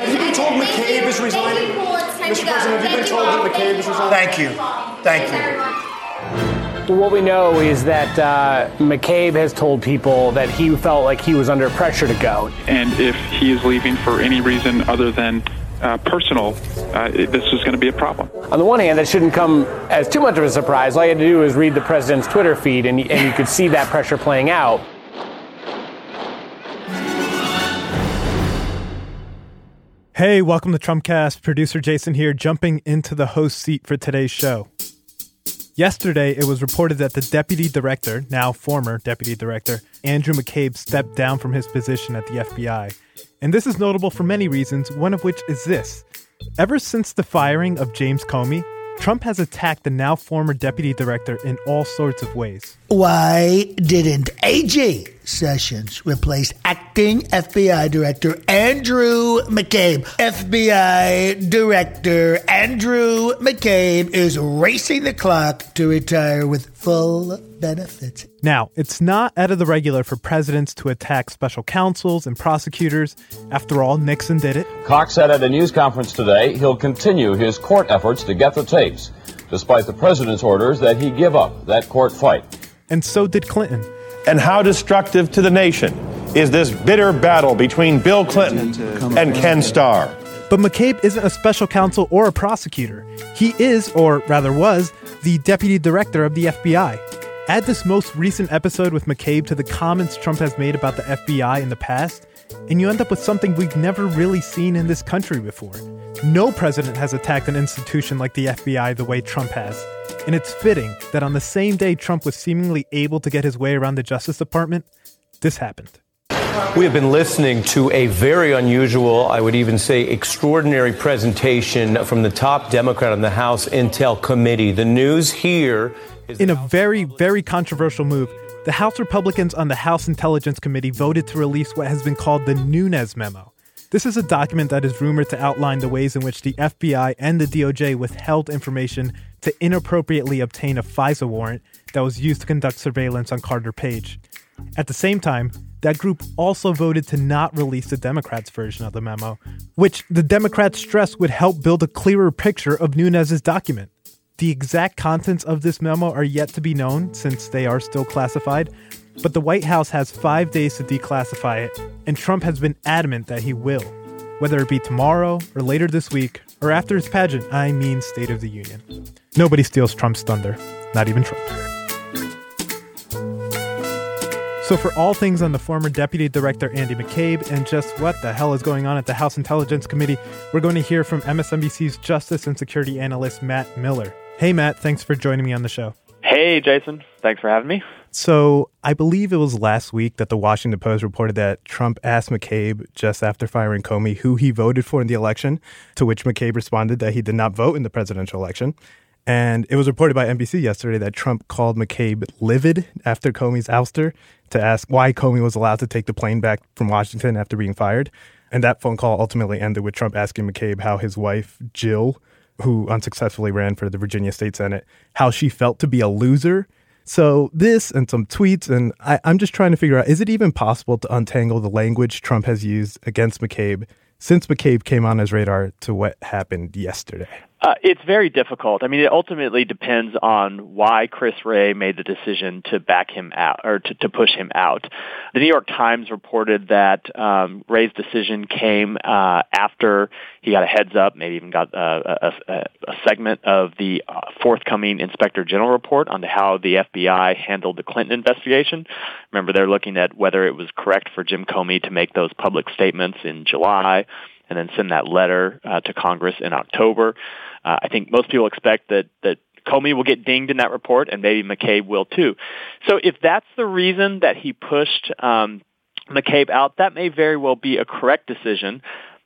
Have you been told McCabe is resigning? Mr. President, have you been told that McCabe is resigning? Thank you. Thank you. What we know is that uh, McCabe has told people that he felt like he was under pressure to go. And if he is leaving for any reason other than uh, personal, uh, this is going to be a problem. On the one hand, that shouldn't come as too much of a surprise. All you had to do was read the president's Twitter feed, and, and you could see that pressure playing out. Hey, welcome to Trumpcast. Producer Jason here, jumping into the host seat for today's show. Yesterday, it was reported that the deputy director, now former deputy director, Andrew McCabe, stepped down from his position at the FBI. And this is notable for many reasons, one of which is this. Ever since the firing of James Comey, Trump has attacked the now former deputy director in all sorts of ways. Why didn't AG Sessions replace acting FBI Director Andrew McCabe? FBI Director Andrew McCabe is racing the clock to retire with full benefits. Now, it's not out of the regular for presidents to attack special counsels and prosecutors. After all, Nixon did it. Cox said at a news conference today he'll continue his court efforts to get the tapes, despite the president's orders that he give up that court fight. And so did Clinton. And how destructive to the nation is this bitter battle between Bill Clinton and Ken Starr? But McCabe isn't a special counsel or a prosecutor. He is, or rather was, the deputy director of the FBI. Add this most recent episode with McCabe to the comments Trump has made about the FBI in the past, and you end up with something we've never really seen in this country before. No president has attacked an institution like the FBI the way Trump has. And it's fitting that on the same day Trump was seemingly able to get his way around the Justice Department, this happened. We have been listening to a very unusual, I would even say extraordinary presentation from the top Democrat on the House Intel Committee. The news here is. In a very, very controversial move, the House Republicans on the House Intelligence Committee voted to release what has been called the Nunes Memo. This is a document that is rumored to outline the ways in which the FBI and the DOJ withheld information to inappropriately obtain a FISA warrant that was used to conduct surveillance on Carter Page. At the same time, that group also voted to not release the Democrats' version of the memo, which the Democrats stressed would help build a clearer picture of Nunes' document. The exact contents of this memo are yet to be known since they are still classified, but the White House has five days to declassify it, and Trump has been adamant that he will, whether it be tomorrow or later this week or after his pageant, I mean State of the Union. Nobody steals Trump's thunder, not even Trump. So, for all things on the former Deputy Director Andy McCabe and just what the hell is going on at the House Intelligence Committee, we're going to hear from MSNBC's Justice and Security Analyst Matt Miller. Hey, Matt, thanks for joining me on the show. Hey, Jason. Thanks for having me. So, I believe it was last week that the Washington Post reported that Trump asked McCabe just after firing Comey who he voted for in the election, to which McCabe responded that he did not vote in the presidential election. And it was reported by NBC yesterday that Trump called McCabe livid after Comey's ouster to ask why Comey was allowed to take the plane back from Washington after being fired. And that phone call ultimately ended with Trump asking McCabe how his wife, Jill, who unsuccessfully ran for the Virginia State Senate, how she felt to be a loser. So, this and some tweets, and I, I'm just trying to figure out is it even possible to untangle the language Trump has used against McCabe since McCabe came on his radar to what happened yesterday? Uh, it's very difficult. I mean, it ultimately depends on why Chris Wray made the decision to back him out or to, to push him out. The New York Times reported that um, Wray's decision came uh, after he got a heads up, maybe even got uh, a, a, a segment of the uh, forthcoming Inspector General report on how the FBI handled the Clinton investigation. Remember, they're looking at whether it was correct for Jim Comey to make those public statements in July and then send that letter uh, to Congress in October. Uh, I think most people expect that that Comey will get dinged in that report, and maybe McCabe will too. So if that's the reason that he pushed um, McCabe out, that may very well be a correct decision.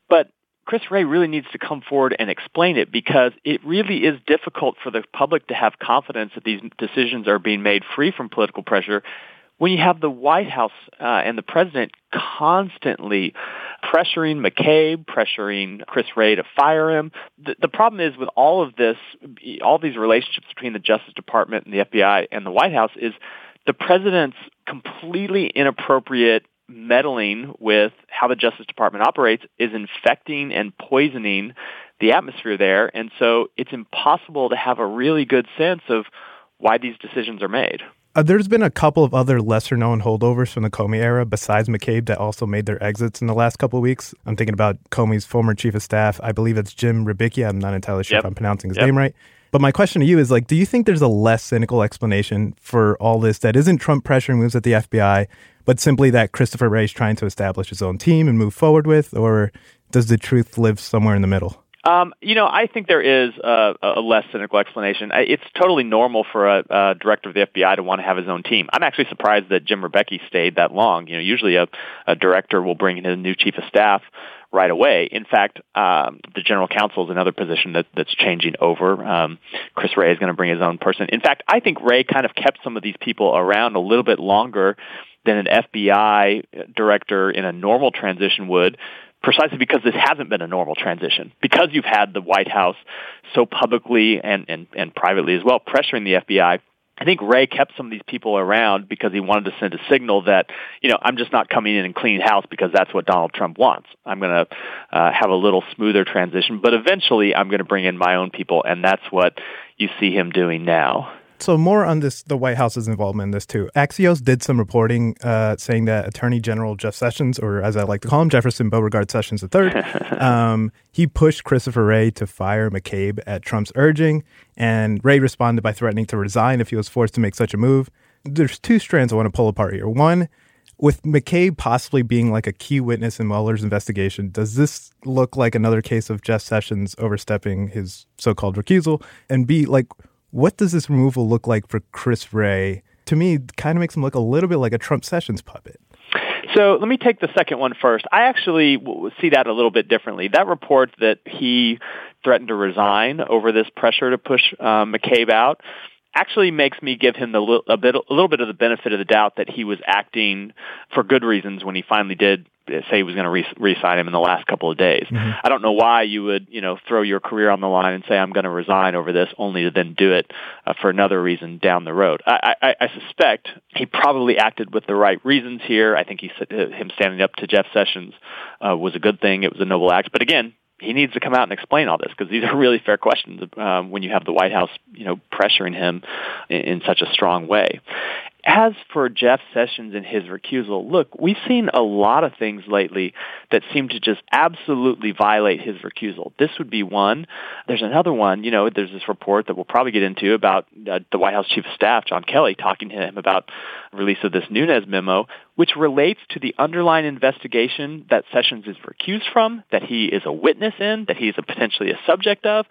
But Chris Wray really needs to come forward and explain it because it really is difficult for the public to have confidence that these decisions are being made free from political pressure when you have the White House uh, and the president constantly pressuring McCabe, pressuring Chris Wray to fire him. The, the problem is with all of this, all these relationships between the Justice Department and the FBI and the White House is the president's completely inappropriate meddling with how the Justice Department operates is infecting and poisoning the atmosphere there. And so it's impossible to have a really good sense of why these decisions are made. Uh, there's been a couple of other lesser known holdovers from the Comey era besides McCabe that also made their exits in the last couple of weeks. I'm thinking about Comey's former chief of staff. I believe it's Jim Rybicki. I'm not entirely sure yep. if I'm pronouncing his yep. name right. But my question to you is like, do you think there's a less cynical explanation for all this that isn't Trump pressuring moves at the FBI, but simply that Christopher Wray is trying to establish his own team and move forward with, or does the truth live somewhere in the middle? Um, you know, I think there is a, a less cynical explanation. It's totally normal for a, a director of the FBI to want to have his own team. I'm actually surprised that Jim Rybicki stayed that long. You know, usually a, a director will bring in a new chief of staff right away. In fact, um, the general counsel is another position that, that's changing over. Um, Chris Wray is going to bring his own person. In fact, I think Wray kind of kept some of these people around a little bit longer than an FBI director in a normal transition would precisely because this hasn't been a normal transition. Because you've had the White House so publicly and, and, and privately as well pressuring the FBI, I think Wray kept some of these people around because he wanted to send a signal that, you know, I'm just not coming in and cleaning house because that's what Donald Trump wants. I'm going to uh, have a little smoother transition, but eventually I'm going to bring in my own people, and that's what you see him doing now. So more on this, the White House's involvement in this too. Axios did some reporting uh, saying that Attorney General Jeff Sessions, or as I like to call him, Jefferson Beauregard Sessions III, um, he pushed Christopher Wray to fire McCabe at Trump's urging, and Wray responded by threatening to resign if he was forced to make such a move. There's two strands I want to pull apart here. One, with McCabe possibly being like a key witness in Mueller's investigation, does this look like another case of Jeff Sessions overstepping his so-called recusal? And B, like what does this removal look like for Chris Wray? To me, it kind of makes him look a little bit like a Trump Sessions puppet. So let me take the second one first. I actually see that a little bit differently. That report that he threatened to resign over this pressure to push uh, McCabe out actually makes me give him the, a bit, a little bit of the benefit of the doubt that he was acting for good reasons when he finally did say he was going to re- re-sign him in the last couple of days. Mm-hmm. I don't know why you would, you know, throw your career on the line and say I'm going to resign over this, only to then do it uh, for another reason down the road. I, I, I suspect he probably acted with the right reasons here. I think he uh, him standing up to Jeff Sessions uh, was a good thing. It was a noble act. But again, he needs to come out and explain all this because these are really fair questions um, when you have the White House, you know, pressuring him in, in such a strong way. As for Jeff Sessions and his recusal, look, we've seen a lot of things lately that seem to just absolutely violate his recusal. This would be one. There's another one, you know, there's this report that we'll probably get into about uh, the White House Chief of Staff, John Kelly, talking to him about release of this Nunes memo, which relates to the underlying investigation that Sessions is recused from, that he is a witness in, that he is a potentially a subject of,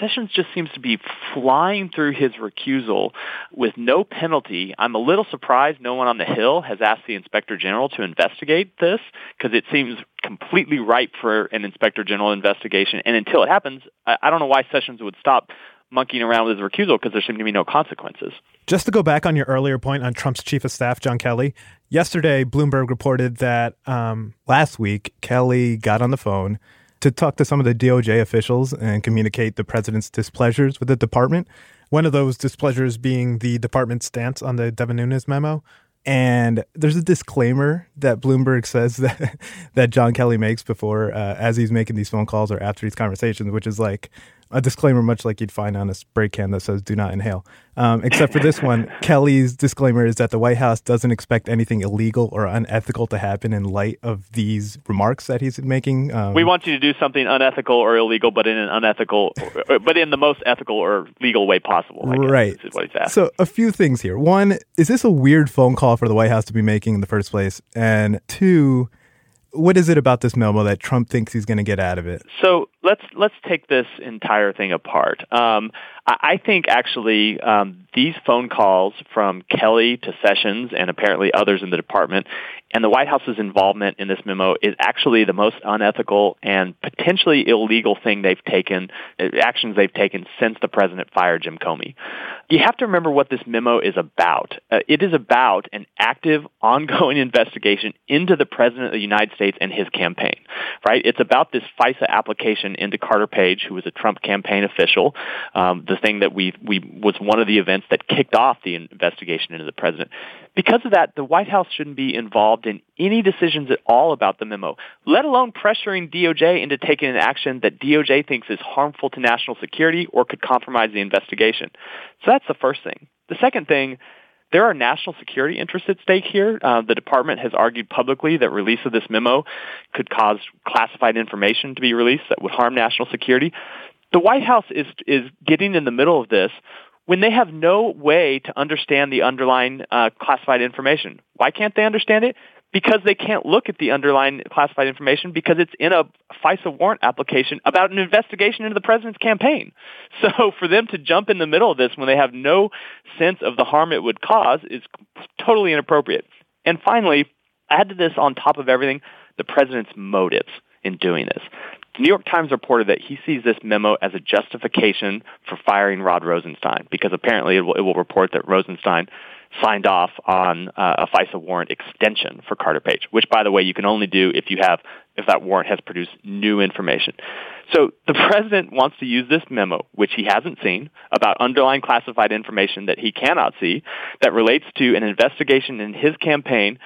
Sessions just seems to be flying through his recusal with no penalty. I'm a little surprised no one on the Hill has asked the Inspector General to investigate this because it seems completely ripe for an Inspector General investigation. And until it happens, I don't know why Sessions would stop monkeying around with his recusal because there seem to be no consequences. Just to go back on your earlier point on Trump's chief of staff, John Kelly, yesterday Bloomberg reported that um, last week Kelly got on the phone to talk to some of the DOJ officials and communicate the president's displeasures with the department. One of those displeasures being the department's stance on the Devin Nunes memo. And there's a disclaimer that Bloomberg says that that John Kelly makes before, uh, as he's making these phone calls or after these conversations, which is like, a disclaimer, much like you'd find on a spray can that says "Do not inhale." Um, except for this one, Kelly's disclaimer is that the White House doesn't expect anything illegal or unethical to happen in light of these remarks that he's making. Um, we want you to do something unethical or illegal, but in an unethical, but in the most ethical or legal way possible. right. Is what he's asking. So a few things here. One, is this a weird phone call for the White House to be making in the first place? And two what is it about this memo that Trump thinks he's going to get out of it? So let's let's take this entire thing apart. Um, I think actually um, these phone calls from Kelly to Sessions and apparently others in the department and the White House's involvement in this memo is actually the most unethical and potentially illegal thing they've taken, uh, actions they've taken since the president fired Jim Comey. You have to remember what this memo is about. Uh, it is about an active, ongoing investigation into the president of the United States and his campaign, right? It's about this FISA application into Carter Page, who was a Trump campaign official. Um, the thing that we we was one of the events that kicked off the investigation into the president. Because of that, the White House shouldn't be involved in any decisions at all about the memo, let alone pressuring DOJ into taking an action that DOJ thinks is harmful to national security or could compromise the investigation. So that's the first thing. The second thing there are national security interests at stake here. Uh, the department has argued publicly that release of this memo could cause classified information to be released that would harm national security. The White House is is getting in the middle of this when they have no way to understand the underlying uh, classified information. Why can't they understand it? Because they can't look at the underlying classified information because it's in a FISA warrant application about an investigation into the president's campaign. So for them to jump in the middle of this when they have no sense of the harm it would cause is totally inappropriate. And finally, add to this on top of everything, the president's motives in doing this. The New York Times reported that he sees this memo as a justification for firing Rod Rosenstein because apparently it will, it will report that Rosenstein signed off on uh, a FISA warrant extension for Carter Page, which, by the way, you can only do if you have if that warrant has produced new information. So the president wants to use this memo, which he hasn't seen, about underlying classified information that he cannot see, that relates to an investigation in his campaign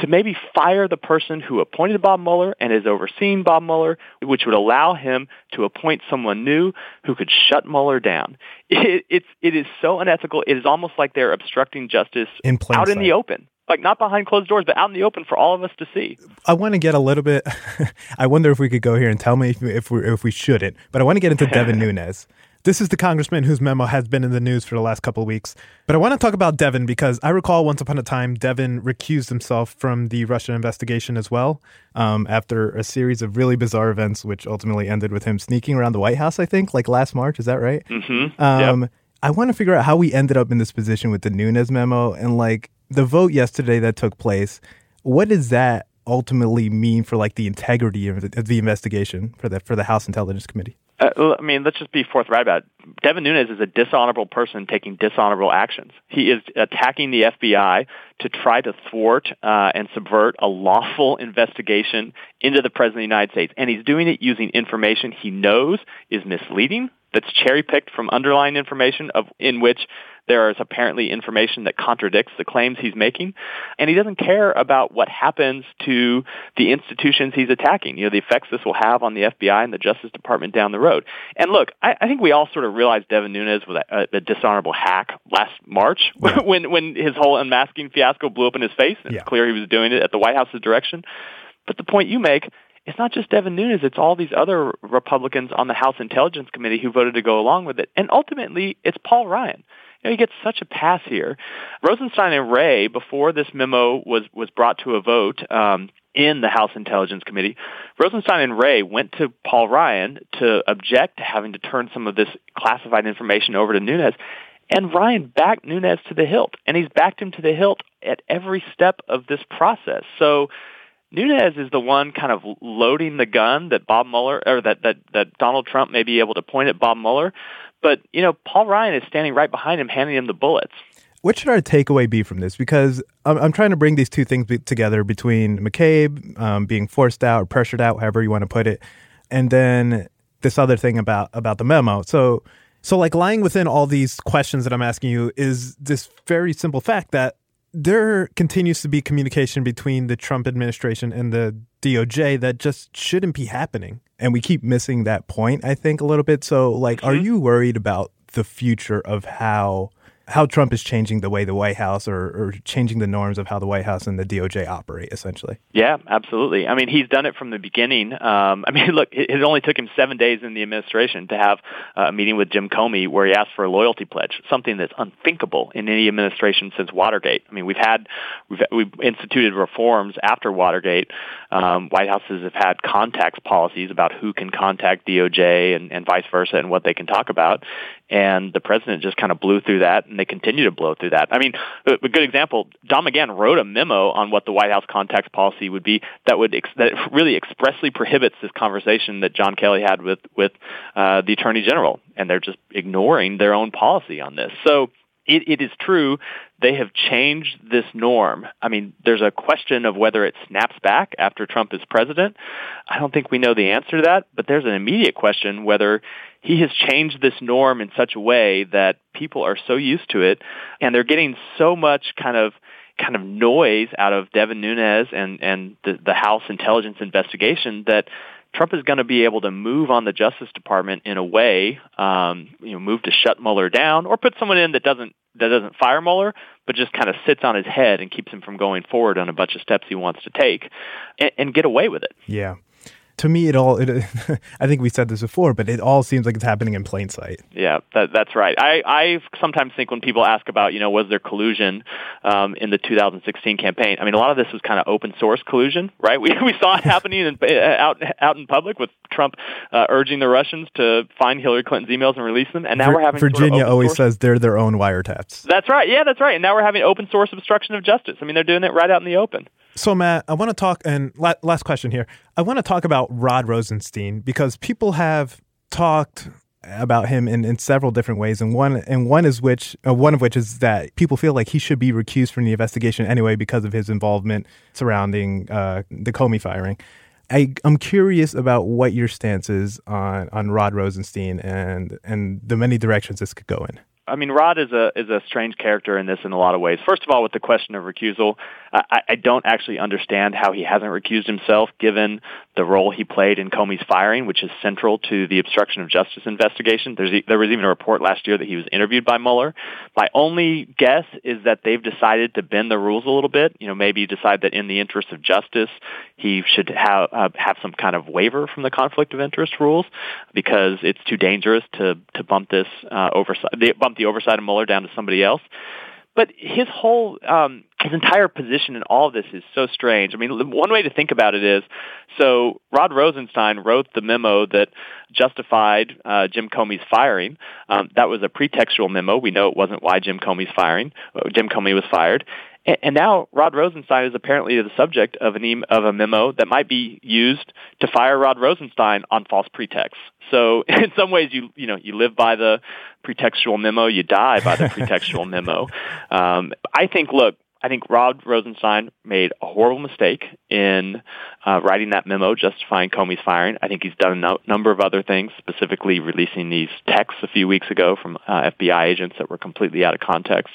to maybe fire the person who appointed Bob Mueller and is overseeing Bob Mueller, which would allow him to appoint someone new who could shut Mueller down. It, it's, it is so unethical. It is almost like they're obstructing justice in out sight. in the open. Like not behind closed doors, but out in the open for all of us to see. I want to get a little bit. I wonder if we could go here and tell me if, if we if we shouldn't. But I want to get into Devin Nunes. This is the congressman whose memo has been in the news for the last couple of weeks. But I want to talk about Devin because I recall once upon a time Devin recused himself from the Russian investigation as well um, after a series of really bizarre events, which ultimately ended with him sneaking around the White House, I think, like last March. Is that right? Mm-hmm. Um, yep. I want to figure out how we ended up in this position with the Nunes memo and like the vote yesterday that took place. What does that ultimately mean for like the integrity of the, of the investigation for the for the House Intelligence Committee? Uh, I mean, let's just be forthright about it. Devin Nunes is a dishonorable person taking dishonorable actions. He is attacking the FBI to try to thwart uh, and subvert a lawful investigation into the President of the United States. And he's doing it using information he knows is misleading, that's cherry picked from underlying information of in which there is apparently information that contradicts the claims he's making, and he doesn't care about what happens to the institutions he's attacking. You know, the effects this will have on the FBI and the Justice Department down the road. And look, I, I think we all sort of realized Devin Nunes was a, a dishonorable hack last March yeah. when when his whole unmasking fiasco blew up in his face. It's yeah. clear he was doing it at the White House's direction. But the point you make it's not just Devin Nunes, it's all these other Republicans on the House Intelligence Committee who voted to go along with it. And ultimately, it's Paul Ryan. You know, he gets such a pass here. Rosenstein and Wray, before this memo was, was brought to a vote um, in the House Intelligence Committee, Rosenstein and Wray went to Paul Ryan to object to having to turn some of this classified information over to Nunes. And Ryan backed Nunes to the hilt, and he's backed him to the hilt at every step of this process. So Nunes is the one kind of loading the gun that Bob Mueller or that, that, that Donald Trump may be able to point at Bob Mueller. But, you know, Paul Ryan is standing right behind him, handing him the bullets. What should our takeaway be from this? Because I'm, I'm trying to bring these two things be- together between McCabe um, being forced out or pressured out, however you want to put it, and then this other thing about about the memo. So, so like lying within all these questions that I'm asking you is this very simple fact that there continues to be communication between the Trump administration and the DOJ that just shouldn't be happening. and we keep missing that point, I think, a little bit. So, like, mm-hmm. are you worried about the future of how how Trump is changing the way the White House or, or, changing the norms of how the White House and the DOJ operate, essentially. Yeah, absolutely. I mean, he's done it from the beginning. Um, I mean, look, it only took him seven days in the administration to have a meeting with Jim Comey where he asked for a loyalty pledge, something that's unthinkable in any administration since Watergate. I mean, we've had we've, we've instituted reforms after Watergate. Um, White Houses have had contacts policies about who can contact DOJ and, and vice versa and what they can talk about and the president just kind of blew through that, they continue to blow through that. I mean, a, good example: Don McGahn wrote a memo on what the White House contacts policy would be that would ex- that really expressly prohibits this conversation that John Kelly had with with uh, the Attorney General, and they're just ignoring their own policy on this. So it, it is true they have changed this norm. I mean, there's a question of whether it snaps back after Trump is president. I don't think we know the answer to that, but there's an immediate question whether he has changed this norm in such a way that people are so used to it and they're getting so much kind of kind of noise out of Devin Nunes and and the, the House intelligence investigation that Trump is going to be able to move on the Justice Department in a way, um, you know, move to shut Mueller down or put someone in that doesn't that doesn't fire Mueller, but just kind of sits on his head and keeps him from going forward on a bunch of steps he wants to take, and, and get away with it. Yeah to me, it all. It, I think we said this before, but it all seems like it's happening in plain sight. Yeah, that, that's right. I, I sometimes think when people ask about, you know, was there collusion um, in the 2016 campaign? I mean, a lot of this was kind of open source collusion, right? We we saw it happening in, uh, out out in public with Trump uh, urging the Russians to find Hillary Clinton's emails and release them, and now Vir- we're having Virginia sort of always source. says they're their own wiretaps. That's right. Yeah, that's right. And now we're having open source obstruction of justice. I mean, they're doing it right out in the open. So, Matt, I want to talk, and last question here. I want to talk about Rod Rosenstein because people have talked about him in, in several different ways, and one and one is which uh, one of which is that people feel like he should be recused from the investigation anyway because of his involvement surrounding uh, the Comey firing. I, I'm curious about what your stance is on on Rod Rosenstein and and the many directions this could go in. I mean, Rod is a is a strange character in this in a lot of ways. First of all, with the question of recusal, I, I don't actually understand how he hasn't recused himself, given the role he played in Comey's firing, which is central to the obstruction of justice investigation. There's, there was even a report last year that he was interviewed by Mueller. My only guess is that they've decided to bend the rules a little bit. You know, maybe decide that in the interest of justice, he should have uh, have some kind of waiver from the conflict of interest rules because it's too dangerous to to bump this uh, oversight bump the oversight of Mueller down to somebody else. But his whole, um, his entire position in all of this is so strange. I mean, one way to think about it is, so Rod Rosenstein wrote the memo that justified uh, Jim Comey's firing. Um, that was a pretextual memo. We know it wasn't why Jim Comey's firing. Uh, Jim Comey was fired. And now Rod Rosenstein is apparently the subject of an e- of a memo that might be used to fire Rod Rosenstein on false pretexts. So in some ways, you you know you live by the pretextual memo, you die by the pretextual memo. Um, I think, look, I think Rod Rosenstein made a horrible mistake in uh, writing that memo justifying Comey's firing. I think he's done a no- number of other things, specifically releasing these texts a few weeks ago from uh, FBI agents that were completely out of context.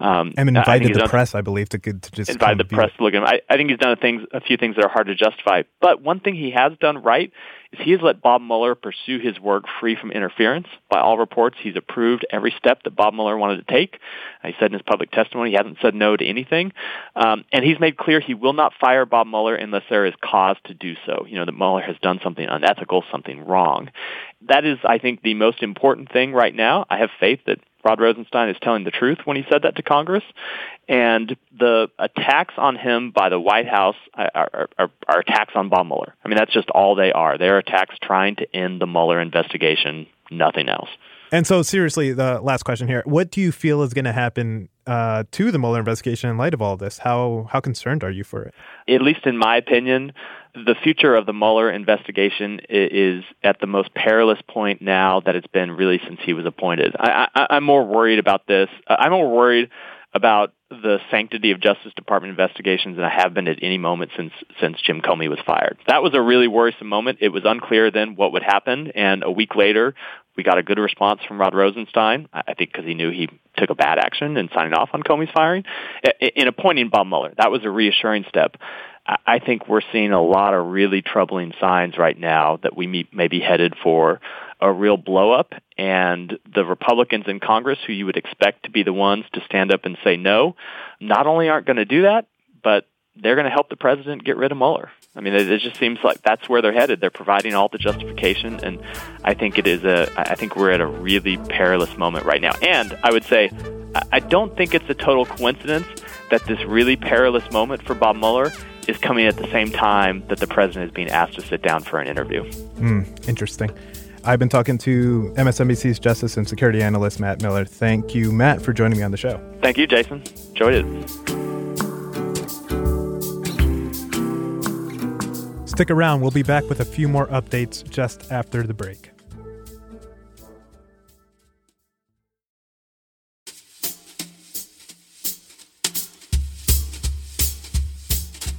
Um, and invited the done, press, I believe, to, to just invited the press to look at him. I, I think he's done a, things, a few things that are hard to justify. But one thing he has done right is he has let Bob Mueller pursue his work free from interference. By all reports, he's approved every step that Bob Mueller wanted to take. He said in his public testimony he hasn't said no to anything. Um, and he's made clear he will not fire Bob Mueller unless there is cause to do so. You know, that Mueller has done something unethical, something wrong. That is, I think, the most important thing right now. I have faith that Rod Rosenstein is telling the truth when he said that to Congress. And the attacks on him by the White House are, are, are attacks on Bob Mueller. I mean, that's just all they are. They're attacks trying to end the Mueller investigation, nothing else. And so, seriously, the last question here: What do you feel is going to happen uh, to the Mueller investigation in light of all this? How how concerned are you for it? At least in my opinion, the future of the Mueller investigation is at the most perilous point now that it's been really since he was appointed. I, I'm more worried about this. I'm more worried about the sanctity of Justice Department investigations than I have been at any moment since since Jim Comey was fired. That was a really worrisome moment. It was unclear then what would happen, and a week later, we got a good response from Rod Rosenstein. I think because he knew he took a bad action in signing off on Comey's firing in appointing Bob Mueller. That was a reassuring step. I think we're seeing a lot of really troubling signs right now that we may be headed for a real blowup, and the Republicans in Congress, who you would expect to be the ones to stand up and say no, not only aren't going to do that, but they're going to help the president get rid of Mueller. I mean, it, it just seems like that's where they're headed. They're providing all the justification, and I think it is a. I think we're at a really perilous moment right now. And I would say, I don't think it's a total coincidence that this really perilous moment for Bob Mueller is coming at the same time that the president is being asked to sit down for an interview. Mm, interesting. I've been talking to MSNBC's Justice and Security Analyst Matt Miller. Thank you, Matt, for joining me on the show. Thank you, Jason. Enjoyed it. Stick around. We'll be back with a few more updates just after the break.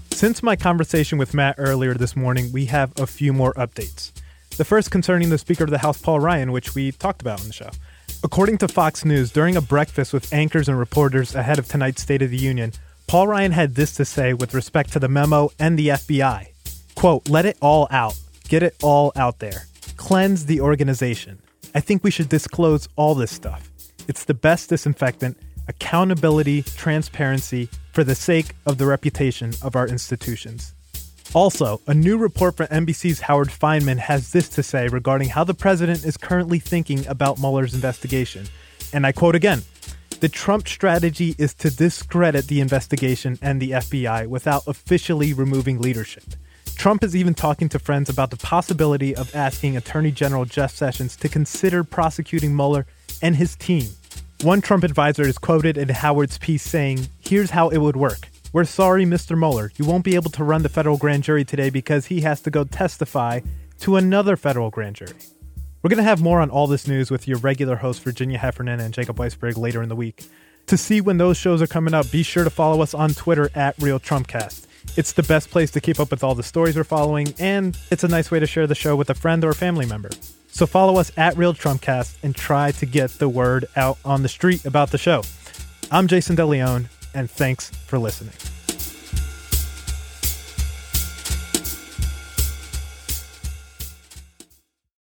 Since my conversation with Matt earlier this morning, we have a few more updates. The first concerning the Speaker of the House, Paul Ryan, which we talked about on the show. According to Fox News, during a breakfast with anchors and reporters ahead of tonight's State of the Union, Paul Ryan had this to say with respect to the memo and the FBI. Quote, let it all out. Get it all out there. Cleanse the organization. I think we should disclose all this stuff. It's the best disinfectant, accountability, transparency, for the sake of the reputation of our institutions. Also, a new report from NBC's Howard Fineman has this to say regarding how the president is currently thinking about Mueller's investigation. And I quote again The Trump strategy is to discredit the investigation and the FBI without officially removing leadership. Trump is even talking to friends about the possibility of asking Attorney General Jeff Sessions to consider prosecuting Mueller and his team. One Trump advisor is quoted in Howard's piece saying, Here's how it would work. We're sorry, Mr. Mueller. You won't be able to run the federal grand jury today because he has to go testify to another federal grand jury. We're going to have more on all this news with your regular hosts, Virginia Heffernan and Jacob Weisberg, later in the week. To see when those shows are coming up, be sure to follow us on Twitter at RealTrumpCast. It's the best place to keep up with all the stories we're following, and it's a nice way to share the show with a friend or family member. So follow us at Real Trumpcast and try to get the word out on the street about the show. I'm Jason DeLeon and thanks for listening.